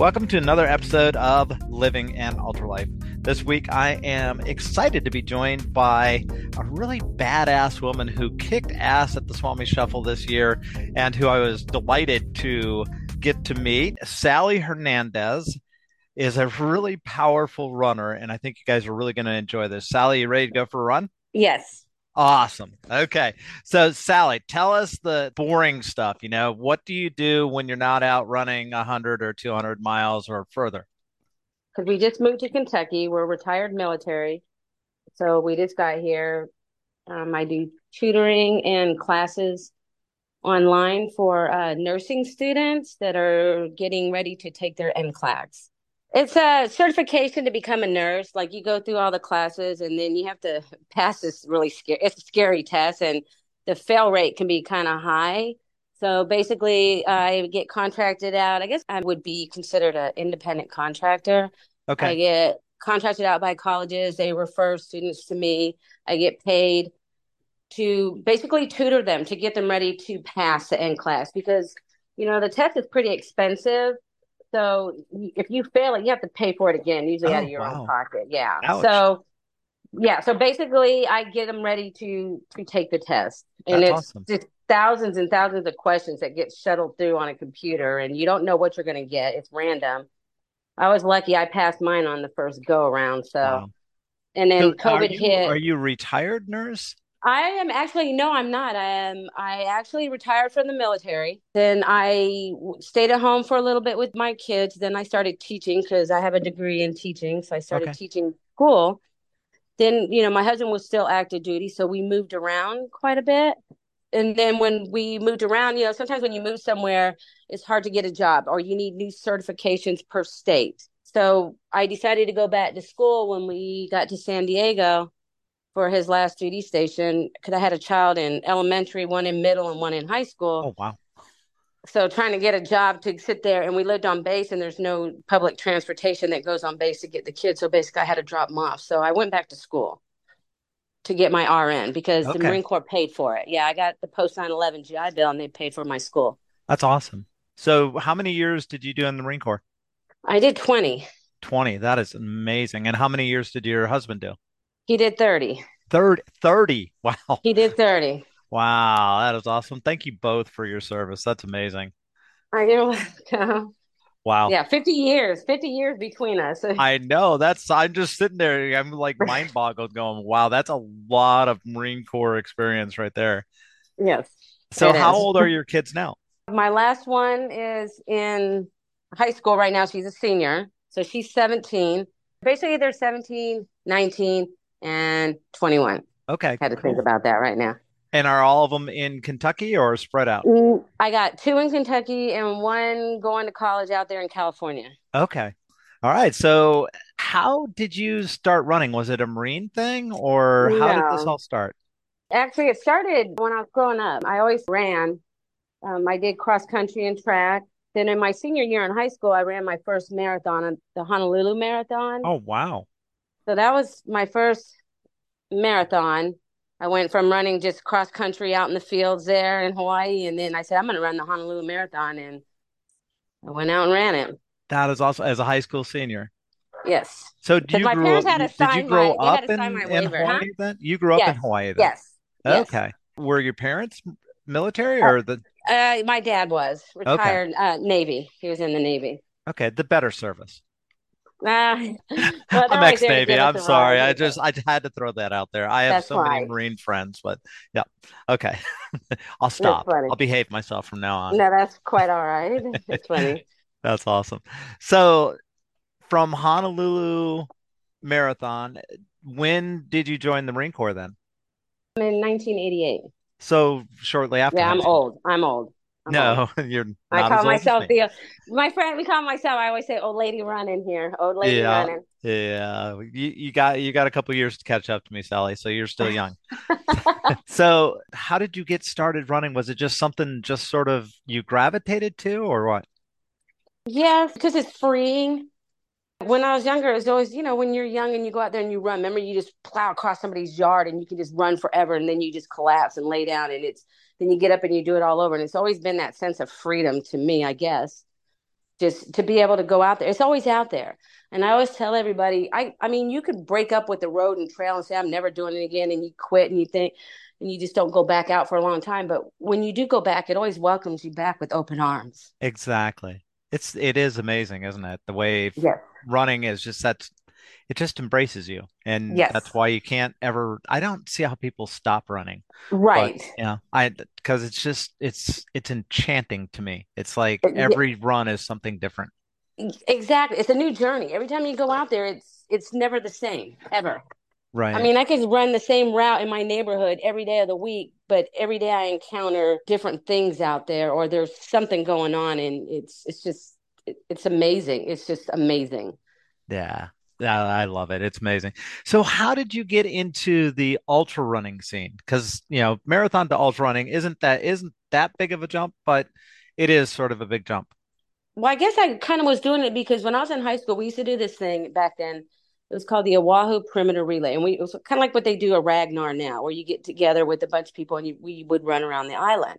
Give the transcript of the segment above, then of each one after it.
Welcome to another episode of Living an Ultra Life. This week, I am excited to be joined by a really badass woman who kicked ass at the Swammie Shuffle this year and who I was delighted to get to meet. Sally Hernandez is a really powerful runner, and I think you guys are really going to enjoy this. Sally, you ready to go for a run? Yes. Awesome. Okay. So, Sally, tell us the boring stuff. You know, what do you do when you're not out running 100 or 200 miles or further? Because we just moved to Kentucky. We're retired military. So, we just got here. Um, I do tutoring and classes online for uh, nursing students that are getting ready to take their NCLEX. It's a certification to become a nurse. Like you go through all the classes and then you have to pass this really scary, it's a scary test and the fail rate can be kind of high. So basically, I get contracted out. I guess I would be considered an independent contractor. Okay. I get contracted out by colleges. They refer students to me. I get paid to basically tutor them to get them ready to pass the NCLEX because, you know, the test is pretty expensive. So if you fail it, you have to pay for it again, usually Oh, out of oh, your wow. own pocket. Yeah. Ouch. So yeah, so basically I get them ready to to take the test. And That's it's awesome. just thousands and thousands of questions that get shuttled through on a computer and you don't know what you're going to get. It's random. I was lucky I passed mine on the first go around. So Wow. and then So are COVID you, hit. Are you retired nurse? I am actually no, I'm not. I am. I actually retired from the military. Then I stayed at home for a little bit with my kids. Then I started teaching because I have a degree in teaching. So I started Okay. teaching school. Then you know my husband was still active duty, so we moved around quite a bit. And then when we moved around, you know, sometimes when you move somewhere, it's hard to get a job or you need new certifications per state. So I decided to go back to school when we got to San Diego for his last duty station because I had a child in elementary, one in middle, and one in high school. Oh, wow. So trying to get a job to sit there, and we lived on base, and there's no public transportation that goes on base to get the kids. So basically, I had to drop them off. So I went back to school to get my RN because the Marine Corps paid for it. Yeah, I got the post 911 GI Bill, and they paid for my school. That's awesome. So, how many years did you do in the Marine Corps? I did 20. 20. That is amazing. And how many years did your husband do? He did 30. Third, 30. Wow. He did 30. Wow. That is awesome. Thank you both for your service. That's amazing. I know. Wow. yeah, 50 years. 50 years between us. I know. That's, I'm just sitting there. I'm like mind boggled going, wow, that's a lot of Marine Corps experience right there. yes. So, how is. old are your kids now? My last one is in high school right now. She's a senior. So she's 17. Basically, they're 17, 19, and 21. Okay. Had to think about that right now. And are all of them in Kentucky or spread out? Mm, I got two in Kentucky and one going to college out there in California. Okay. All right. So, how did you start running? Was it a Marine thing or how did this all start? Actually, it started when I was growing up. I always ran. Um, I did cross country and track. Then in my senior year in high school, I ran my first marathon, the Honolulu Marathon. Oh, wow. So that was my first marathon. I went from running just cross country out in the fields there in Hawaii, and then I said I'm going to run the Honolulu Marathon, and I went out and ran it. That is also as a high school senior. Yes, So, do you my parents had you- to did you sign grow my up in, sign my in waiver, huh? Hawaii then? You grew up in Hawaii then? yes, yes. Okay. Were your parents military Uh, or the uh, my dad was okay. retired uh, Navy. He was in the Navy. Okay, the better service. Well, I'm to ex-Navy. I'm sorry. I just I had to throw that out there. I have That's so many. Marine friends, but yeah. Okay. I'll stop. I'll behave myself from now on. No, that's quite all right. It's funny. That's awesome. So, from Honolulu Marathon, when did you join the Marine Corps then? In 1988. So, shortly after Yeah, I'm old. I'm old. No, you're I call as old as myself the my friend. We call myself. I always say, "Old lady running here." Old lady Yeah, running. yeah. You you got you got a couple years to catch up to me, Sally. So you're still young. So, how did you get started running? Was it just something just sort of you gravitated to, or what? Yes, because it's freeing. When I was younger, it was always, you know, when you're young and you go out there and you run, remember you just plow across somebody's yard and you can just run forever and then you just collapse and lay down and it's then you get up and you do it all over. And it's always been that sense of freedom to me, I guess. just to be able to go out there. It's always out there. And I always tell everybody, I, I mean, you could break up with the road and trail and say, I'm never doing it again. And you quit and you think, and you just don't go back out for a long time. But when you do go back, it always welcomes you back with open arms. Exactly. It's it is amazing, isn't it? The way running is just that's it just embraces you. And that's why you can't ever I don't see how people stop running. Right. yeah, I because it's just it's it's enchanting to me. It's like every run is something different. exactly. It's a new journey. Every time you go out there, it's it's never the same, ever. Right. I mean, I could run the same route in my neighborhood every day of the week, but every day I encounter different things out there, or there's something going on, and it's it's just it's amazing. It's just amazing. Yeah. I love it. It's amazing. So how did you get into the ultra running scene? Because, you know, marathon to ultra running isn't that isn't that big of a jump, but it is sort of a big jump. Well, I guess I kind of was doing it because when I was in high school, we used to do this thing back then. It was called the Oahu Perimeter Relay, and we it was kind of like what they do at Ragnar now, where you get together with a bunch of people and you, we would run around the island.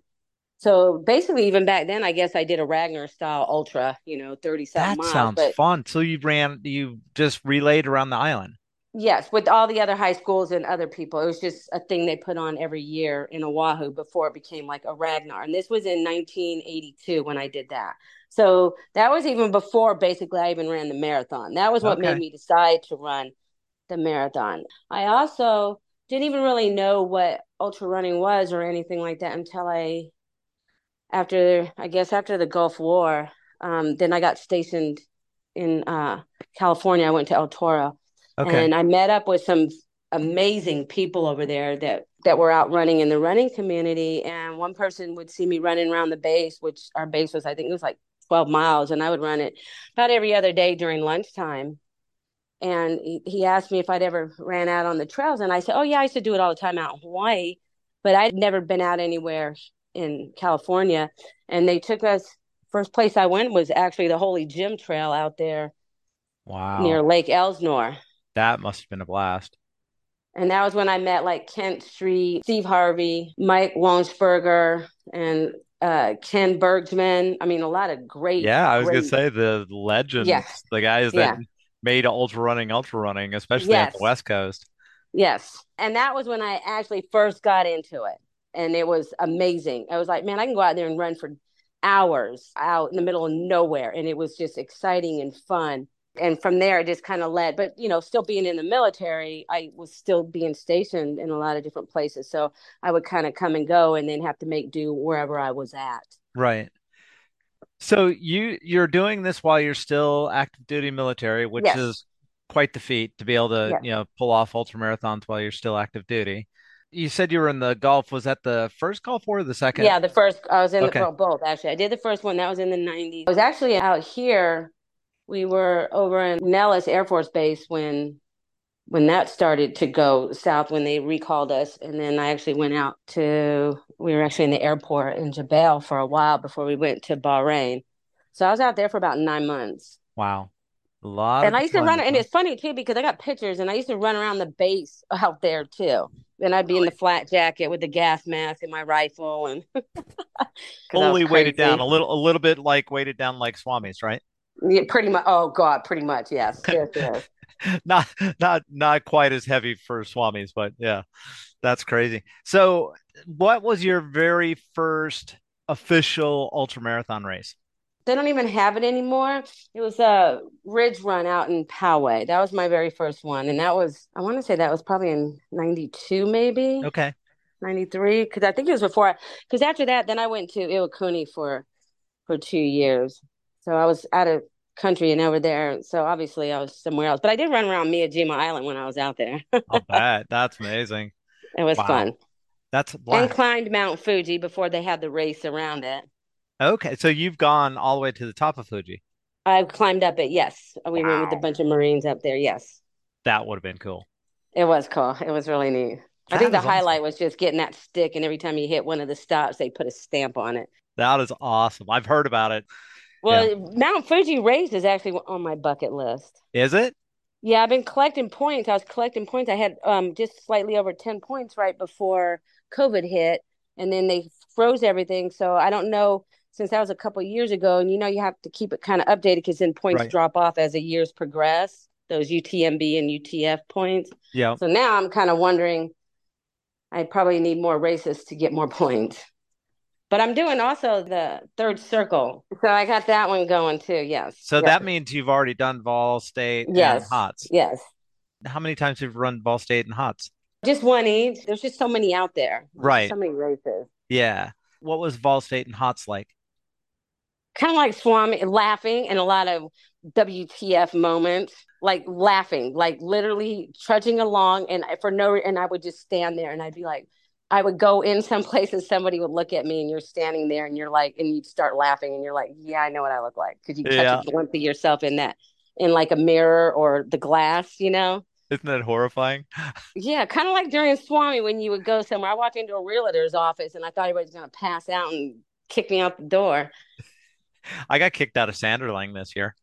So basically, even back then, I guess I did a Ragnar style ultra, you know, 30 something That miles. sounds But fun. So you ran, you just relayed around the island. yes, with all the other high schools and other people, it was just a thing they put on every year in Oahu before it became like a Ragnar. And this was in 1982 when I did that. So that was even before basically I even ran the marathon. That was what made me decide to run the marathon. I also didn't even really know what ultra running was or anything like that until I after I guess after the Gulf War, um, then I got stationed in uh, California. I went to El Toro, Okay. and I met up with some amazing people over there that that were out running in the running community. And one person would see me running around the base, which our base was, I think it was like 12 miles, and I would run it about every other day during lunchtime. And he, he asked me if I'd ever ran out on the trails, and I said, "Oh yeah, I used to do it all the time out in Hawaii, but I'd never been out anywhere in California." And they took us. First place I went was actually the Holy Jim Trail out there Wow. near Lake Elsinore. That must have been a blast. And that was when I met like Kent Street, Steve Harvey, Mike Wonsberger, and uh, Ken Bergsman. I mean, a lot of great, Yeah, I was gonna say the Yes, legends, the guys that yeah, made ultra running, ultra running, especially on the West Coast. yes. And that was when I actually first got into it. And it was amazing. I was like, man, I can go out there and run for hours out in the middle of nowhere. And it was just exciting and fun. And from there, it just kind of led. But, you know, still being in the military, I was still being stationed in a lot of different places. So I would kind of come and go and then have to make do wherever I was at. Right. So you you're doing this while you're still active duty military, which Yes. is quite the feat to be able to, Yes. you know, pull off ultra marathons while you're still active duty. You said you were in the Gulf. Was that the first War or the second? Yeah, the first, I was in the, Okay. well, both actually. I did the first one, that was in the 90s. I was actually out here. We were over in Nellis Air Force Base when when that started to go south when they recalled us. And then I actually went out to, we were actually in the airport in Jebel for a while before we went to Bahrain. So I was out there for about nine months. Wow. A lot And I used to run, and it's funny too because I got pictures, and I used to run around the base out there too. And I'd be in the flat jacket with the gas mask and my rifle, and because Fully weighted down, a little a little bit like weighted down like Swammie's, right? Yeah, pretty much. Oh God, pretty much. Yes, yes, yes. Not not not quite as heavy for Swammie's, but yeah, that's crazy. So, what was your very first official ultra marathon race? They don't even have it anymore. It was a Ridge Run out in Poway. That was my very first one, and that was I want to say that was probably in '92, maybe Okay. '93, because I think it was before. I, Because after that, then I went to Iwakuni for for two years. So I was out of country and over there. So obviously I was somewhere else. But I did run around Miyajima Island when I was out there. I'll bet. That's amazing. It was Wow. fun. That's And climbed Mount Fuji before they had the race around it. Okay. So you've gone all the way to the top of Fuji. I've climbed up it. Yes. We went with a bunch of Marines up there. Yes. That would have been cool. It was cool. It was really neat. I think the awesome. highlight was just getting that stick, and every time you hit one of the stops, they put a stamp on it. That is awesome. I've heard about it. Yeah. Well, Mount Fuji race is actually on my bucket list. Is it? Yeah, I've been collecting points. I was collecting points. I had um just slightly over 10 points right before COVID hit, and then they froze everything. So I don't know since that was a couple years ago, and you know you have to keep it kind of updated because then points Right. drop off as the years progress. Those UTMB and UTF points. Yeah. So now I'm kind of wondering, I probably need more races to get more points. But I'm doing also the third circle, so I got that one going too. Yes. So Yes. that means you've already done Vol State and Yes. Hots. Yes. How many times have you run Vol State and Hots? Just one each. There's just so many out there. Right. So many races. Yeah. What was Vol State and Hots like? Kind of like Swammie laughing and a lot of WTF moments, like laughing, like literally trudging along and for no and I would just stand there and I'd be like I would go in some place and somebody would look at me and you're standing there and you're like and you'd start laughing and you're like, Yeah, I know what I look like. Because you catch Yeah. a glimpse of yourself in that in like a mirror or the glass, you know? Isn't that horrifying? Yeah, kind of like during Swammie when you would go somewhere. I walked into a realtor's office and I thought he was going to pass out and kick me out the door. I got kicked out of Sanderling this year.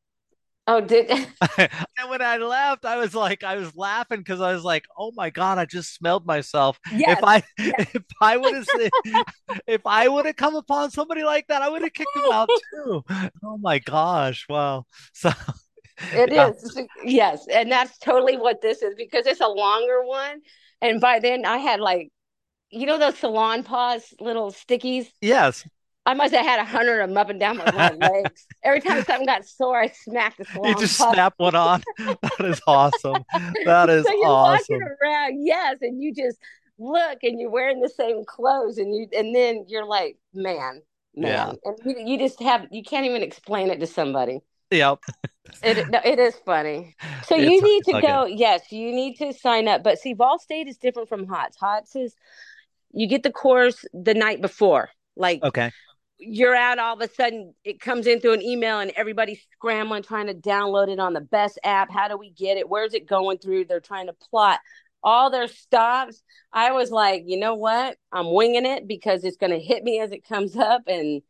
Oh, did And when I left, I was like, I was laughing because I was like, oh my God, I just smelled myself. yes, If I yes. if I would have if I would have come upon somebody like that, I would have kicked him out too. Oh my gosh. Wow. So It yeah. is. Yes. And that's totally what this is because it's a longer one. And by then I had like, you know, those Salonpas, little stickies. Yes. I must have had a hundred of them up and down my legs. Every time something got sore, I smacked the You just snap one on. That is awesome. That is So you're walking around, yes, and you just look and you're wearing the same clothes and you and then you're like, man, Yeah. man. And you, you just have you can't even explain it to somebody. Yep. It no, it is funny. So It's you need to good. go. Yes, you need to sign up. But see, Vol State is different from Hots. Hots is you get the course the night before. Like Okay. You're out all of a sudden, it comes in through an email, and everybody's scrambling trying to download it on the best app. How do we get it? Where's it going through? They're trying to plot all their stops. I was like, you know what? I'm winging it because it's going to hit me as it comes up, and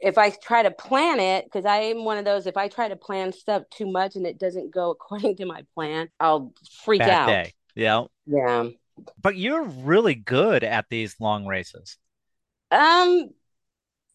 if I try to plan it, because I am one of those, if I try to plan stuff too much and it doesn't go according to my plan, I'll freak Bad out. day. Yeah. Yeah. But you're really good at these long races. Um,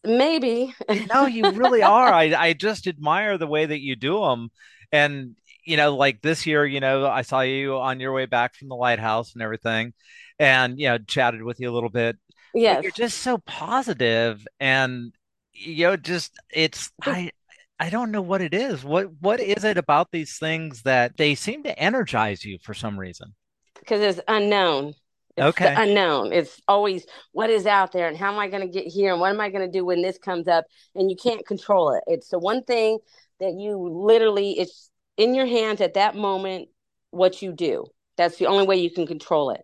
maybe. No, you really are. I I just admire the way that you do them. And you know, like this year, you know, I saw you on your way back from the lighthouse and everything, and you know, chatted with you a little bit. Yes. you're just so positive, and you know, just it's I I don't know what it is. What what is it about these things that they seem to energize you for some reason? Because it's unknown. It's Okay. the unknown. It's always what is out there and how am I going to get here and what am I going to do when this comes up? And you can't control it. It's the one thing that you literally, it's in your hands at that moment what you do. That's the only way you can control it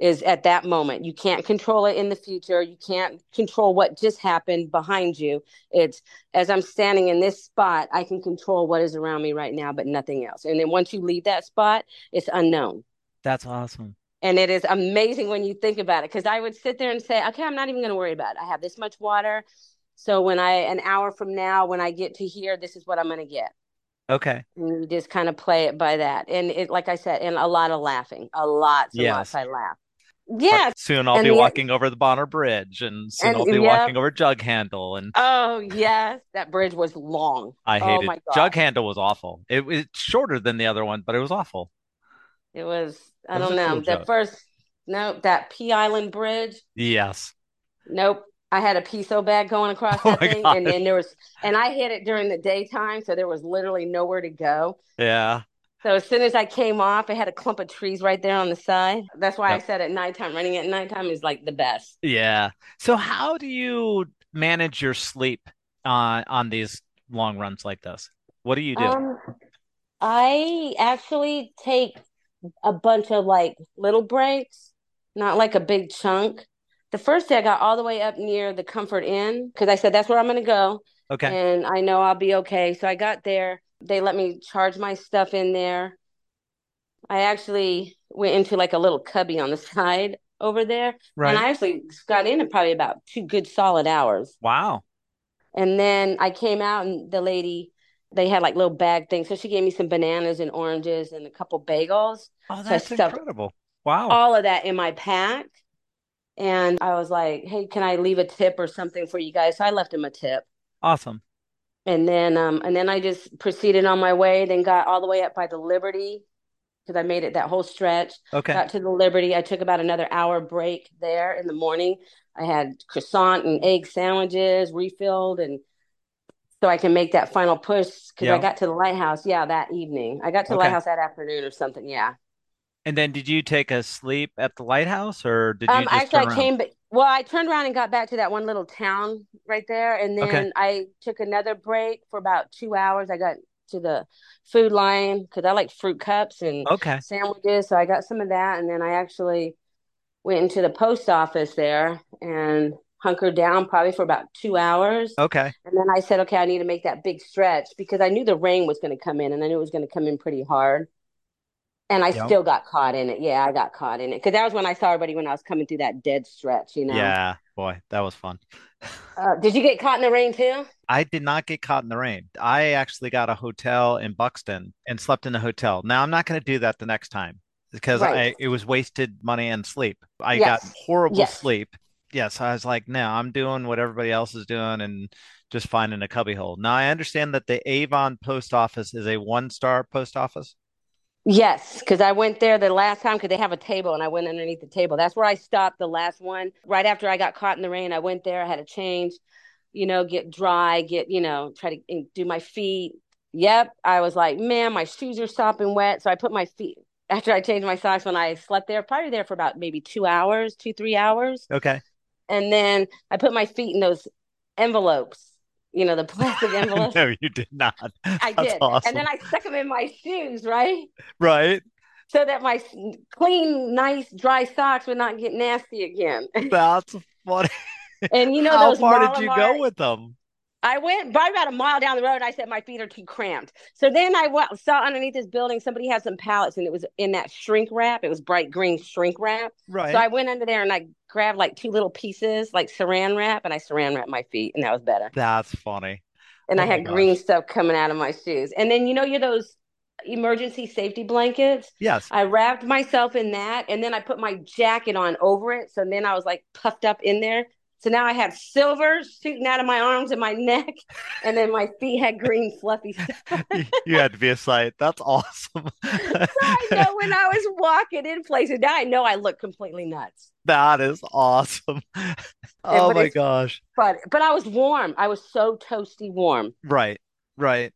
is at that moment. You can't control it in the future. You can't control what just happened behind you. It's as I'm standing in this spot, I can control what is around me right now, but nothing else. And then once you leave that spot, it's unknown. That's awesome. And it is amazing when you think about it. Because I would sit there and say, okay, I'm not even going to worry about it. I have this much water. So when I, an hour from now, when I get to here, this is what I'm going to get. Okay. And you just kind of play it by that. And it, like I said, and a lot of laughing, a lot. lots. Yes. I laugh. Yeah. Soon I'll And be the, walking over the Bonner Bridge, and soon and I'll be yeah. walking over Jug Handle, and Oh, yes. That bridge was long. I Oh hated my Jug Handle was awful. It was shorter than the other one, but it was awful. It was, I don't know. cool The joke. first, no, that Pea Island Bridge. Yes. Nope. I had a piso bag going across Oh that thing, and then there was, and I hit it during the daytime, so there was literally nowhere to go. Yeah. So as soon as I came off, I had a clump of trees right there on the side. That's why I said at nighttime, running at nighttime is like the best. Yeah. So how do you manage your sleep on on these long runs like this? What do you do? Um, I actually take a bunch of like little breaks, not like a big chunk. The first day I got all the way up near the Comfort Inn because I said that's where I'm going to go. Okay. and I know I'll be okay. So I got there. They let me charge my stuff in there. I actually went into like a little cubby on the side over there, and I actually got in in probably about two good solid hours. Wow. And then I came out, and the lady, they had like little bag things. So she gave me some bananas and oranges and a couple bagels. Oh, that's stuffed incredible. Wow. all of that in my pack. And I was like, hey, can I leave a tip or something for you guys? So I left him a tip. Awesome. And then um and then I just proceeded on my way, then got all the way up by the Liberty because I made it that whole stretch. Okay. Got to the Liberty. I took about another hour break there in the morning. I had croissant and egg sandwiches refilled and so I can make that final push because Yeah. I got to the lighthouse, yeah, that evening. I got to the Okay. lighthouse that afternoon or something, yeah. And then did you take a sleep at the lighthouse or did you Um, just actually, I came, but well, I turned around and got back to that one little town right there, and Okay. then I took another break for about two hours. I got to the food line because I like fruit cups and Okay. sandwiches, so I got some of that, and then I actually went into the post office there and hunkered down probably for about two hours. Okay. And then I said, okay, I need to make that big stretch because I knew the rain was going to come in and I knew it was going to come in pretty hard. And I Yep. still got caught in it. Yeah, I got caught in it because that was when I saw everybody when I was coming through that dead stretch, you know. Yeah, boy, that was fun. Uh, did you get caught in the rain too? I did not get caught in the rain. I actually got a hotel in Buxton and slept in a hotel. Now I'm not going to do that the next time because Right. I it was wasted money and sleep. I got horrible Yes. sleep. Yes, I was like, no, I'm doing what everybody else is doing and just finding a cubbyhole. Now I understand that the Avon post office is a one-star post office. Yes, because I went there the last time because they have a table and I went underneath the table. That's where I stopped the last one. Right after I got caught in the rain, I went there. I had to change, you know, get dry, get, you know, try to do my feet. Yep. I was like, man, my shoes are sopping wet. So I put my feet, after I changed my socks when I slept there, probably there for about maybe two hours, two, three hours. Okay. And then I put my feet in those envelopes, you know, the plastic envelopes. No, you did not. I That's did. awesome. And then I stuck them in my shoes, right? Right. so that my clean, nice, dry socks would not get nasty again. That's funny. And you know How far did you go with them? I went by about a mile down the road. And I said my feet are too cramped. So then I saw underneath this building somebody had some pallets, and it was in that shrink wrap. It was bright green shrink wrap. Right. So I went under there and I grabbed like two little pieces, like saran wrap, and I saran wrapped my feet, and that was better. That's funny. And Oh I had green stuff coming out of my shoes. And then you know you're those emergency safety blankets. Yes. I wrapped myself in that and then I put my jacket on over it. So then I was like puffed up in there. So now I had silver shooting out of my arms and my neck, and then my feet had green fluffy stuff. You had to be a sight. That's awesome. So I know when I was walking in places, now I know I look completely nuts. That is awesome. Oh my gosh. But but I was warm. I was so toasty warm. Right. Right.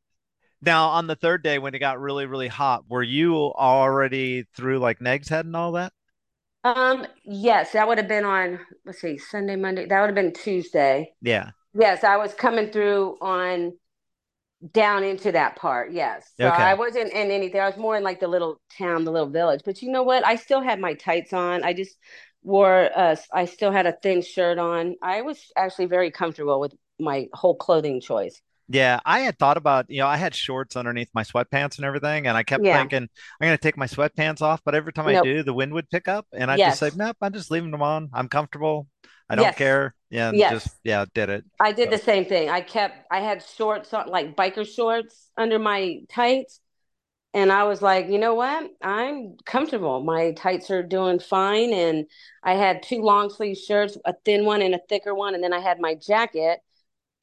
Now, on the third day when it got really, really hot, were you already through like Nags Head and all that? Um, yes, that would have been on, let's see, Sunday, Monday. That would have been Tuesday. Yeah. Yes, I was coming through on down into that part. Yes. So Okay. I wasn't in anything. I was more in like the little town, the little village. But you know what? I still had my tights on. I just wore uh I still had a thin shirt on. I was actually very comfortable with my whole clothing choice. Yeah, I had thought about, you know, I had shorts underneath my sweatpants and everything, and I kept Yeah. thinking I'm gonna take my sweatpants off, but every time I Nope. do, the wind would pick up, and I just Yes. nope, I'm just leaving them on. I'm comfortable. I don't Yes. care. Yeah, Yes. just yeah, did it. I did So- the same thing. I kept I had shorts on like biker shorts under my tights. And I was like, you know what? I'm comfortable. My tights are doing fine. And I had two long sleeve shirts, a thin one and a thicker one. And then I had my jacket.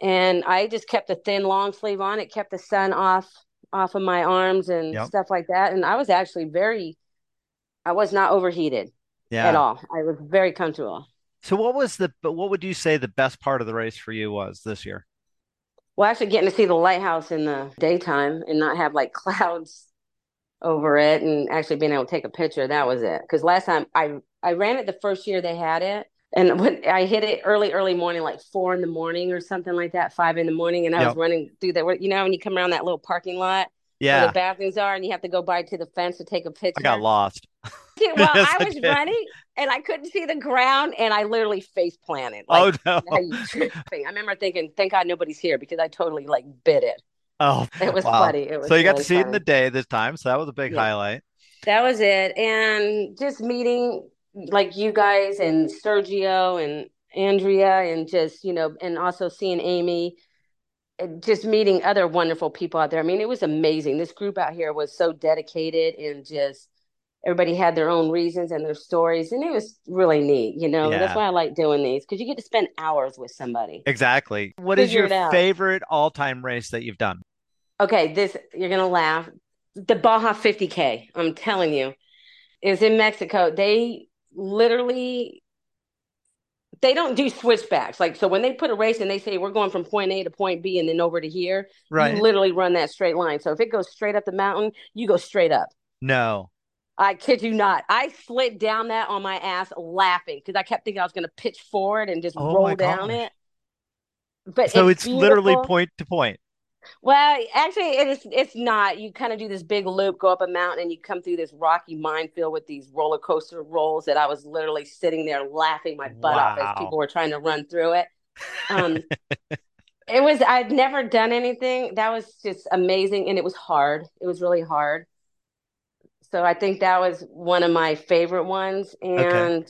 And I just kept the thin long sleeve on. It kept the sun off off of my arms and Yep. stuff like that. And I was actually very I was not overheated Yeah. at all. I was very comfortable. So what was the, but what would you say the best part of the race for you was this year? Well, actually getting to see the lighthouse in the daytime and not have like clouds over it and actually being able to take a picture, that was it. Because last time I I ran it the first year they had it. And when I hit it early, early morning, like four in the morning or something like that, five in the morning, and I was running through that. You know, when you come around that little parking lot where Yeah, the bathrooms are, and you have to go by to the fence to take a picture. I got lost. Well, Yes, I I was did. running and I couldn't see the ground, and I literally face planted. Oh no. how you tripping. I remember thinking, "Thank God nobody's here," because I totally like bit it. Oh, It was wow. funny. It was So you got to really see it in the day this time, so that was a big Yeah. highlight. That was it. And just meeting like you guys and Sergio and Andrea and just, you know, and also seeing Amy, just meeting other wonderful people out there. I mean, it was amazing. This group out here was so dedicated and just everybody had their own reasons and their stories, and it was really neat. You know, Yeah. that's why I like doing these because you get to spend hours with somebody. Exactly. What is Figure your favorite all-time race that you've done? Okay, this you're gonna laugh. The Baja 50K, I'm telling you, is in Mexico. They literally they don't do switchbacks. Like so when they put a race and they say we're going from point A to point B and then over to here, Right. you literally run that straight line. So if it goes straight up the mountain, you go straight up. No. I kid you not. I slid down that on my ass laughing because I kept thinking I was going to pitch forward and just Oh roll down it. But So it's, literally point to point. Well, actually, it is. It's not. You kind of do this big loop, go up a mountain, and you come through this rocky minefield with these roller coaster rolls. That I was literally sitting there laughing my butt off as people were trying to run through it. Um, it was. I'd never done anything. That was just amazing, and it was hard. It was really hard. So I think that was one of my favorite ones, and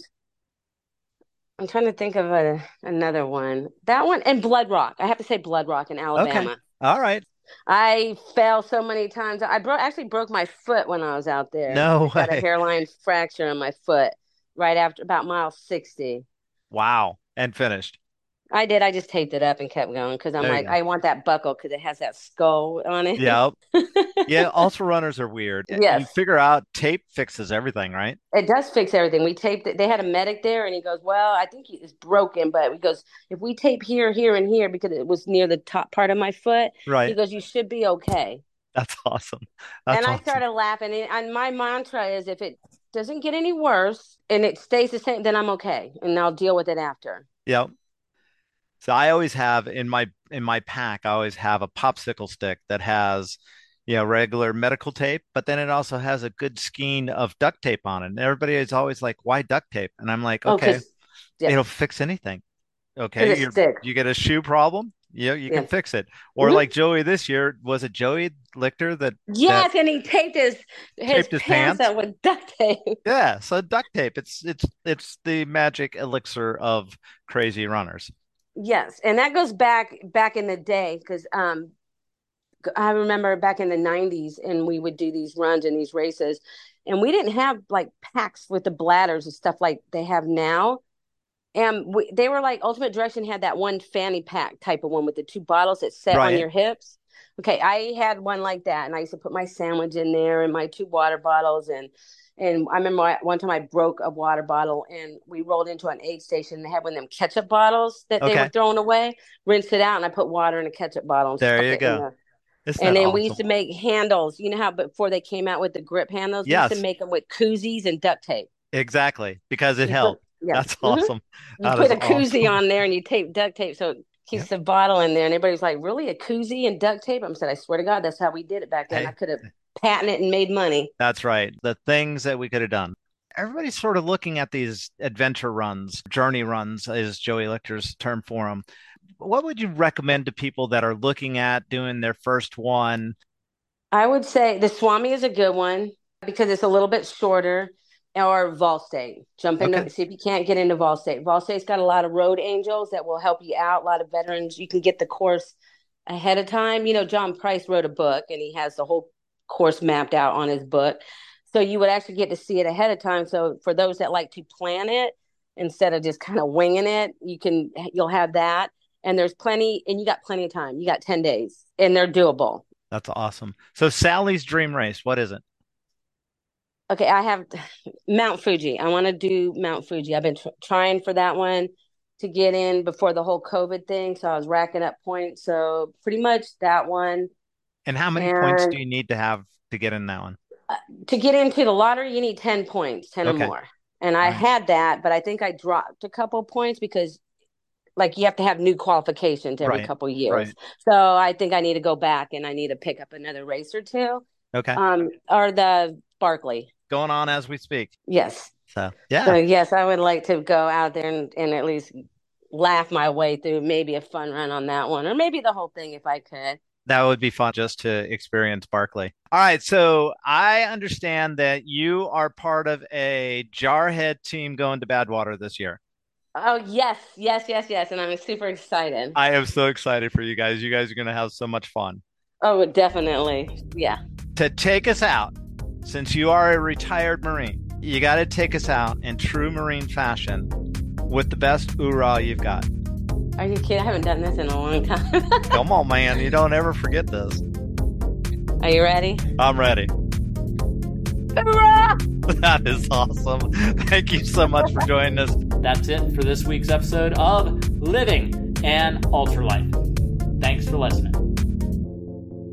I'm trying to think of a, another one. That one and Blood Rock. I have to say Blood Rock in Alabama. All right. I fell so many times. I broke actually broke my foot when I was out there. No way. Got a hairline fracture on my foot right after about mile 60. Wow. And finished. I did. I just taped it up and kept going because I'm There like. I want that buckle because it has that skull on it. Yep. Yeah. Ultra runners are weird. You Yes. figure out tape fixes everything, right? It does fix everything. We taped it. They had a medic there, and he goes, "Well, I think it's broken, but he goes, if we tape here, here, and here because it was near the top part of my foot, right? he goes, you should be okay." That's awesome. That's and I awesome. started laughing. And, and my mantra is, if it doesn't get any worse and it stays the same, then I'm okay, and I'll deal with it after. Yep. So I always have in my in my pack, I always have a popsicle stick that has, you know, regular medical tape, but then it also has a good skein of duct tape on it. And everybody is always like, "Why duct tape?" And I'm like, Oh, "Okay, yeah, it'll fix anything. Okay, you get a shoe problem, you know, you can Yeah. fix it." Or Mhm. like Joey this year, was it Joey Lichter that that Yes, and he taped his his taped his pants pants? up with duct tape. Yeah, so duct tape. It's it's it's the magic elixir of crazy runners. Yes, and that goes back back in the day because um I remember back in the 90s and we would do these runs and these races and we didn't have like packs with the bladders and stuff like they have now. And we, they were like Ultimate Direction had that one fanny pack type of one with the two bottles that set on your hips. Okay, I had one like that and I used to put my sandwich in there and my two water bottles and and I remember I- one time I broke a water bottle and we rolled into an aid station. and They had one of them ketchup bottles that they were throwing away. Rinsed it out and I put water in a ketchup bottle and There you go. And then we used to make handles. You know how before they came out with the grip handles, we used to make them with koozies and duct tape. exactly, because it You put helped. yeah, That's hmm awesome. you That put a koozie awesome. on there and you tape duct tape so it keeps the bottle in there. And everybody's like, "Really, a koozie and duct tape?" I'm said, "I swear to God, that's how we did it back then. I could have patented and made money." that's right. The things that we could have done. Everybody's sort of looking at these adventure runs, journey runs, is Joey Lichter's term for them. What would you recommend to people that are looking at doing their first one? I would say the Swammie is a good one because it's a little bit shorter. Or Vol State. Jump Okay. see if you can't get into Vol State. Vol State's got a lot of road angels that will help you out. A lot of veterans. You can get the course ahead of time. You know, John Price wrote a book and he has the whole course mapped out on his book. So you would actually get to see it ahead of time. So for those that like to plan it instead of just kind of winging it, you can you'll have that. And there's plenty, and you got plenty of time. You got 10 days, and they're doable. That's awesome. So Sally's dream race, what is it? Okay, I have Mount Fuji. I want to do Mount Fuji. I've been tr trying for that one to get in before the whole COVID thing. So I was racking up points. So pretty much that one. And how many points do you need to have to get in that one? uh, to get into the lottery, you need 10 points, 10 or more. And I had that, but I think I dropped a couple points because like you have to have new qualifications every Right. couple years. Right. So I think I need to go back and I need to pick up another race or two. Okay. Um, or the Barkley. Going on as we speak. Yes. So, yeah. So yes, I would like to go out there and, and at least laugh my way through maybe a fun run on that one, or maybe the whole thing if I could. That would be fun just to experience Barkley. All right, so I understand that you are part of a Jarhead team going to Badwater this year. Oh yes, yes, yes, yes, and I'm super excited. I am so excited for you guys. You guys are going to have so much fun. Oh, definitely. Yeah. To take us out, since you are a retired Marine, you got to take us out in true Marine fashion with the best oorah you've got. Are you kidding? I haven't done this in a long time. Come on, man. You don't ever forget this. Are you ready? I'm ready. Hoorah! That is awesome. Thank you so much for joining us. That's it for this week's episode of Living an Ultra Life. Thanks for listening.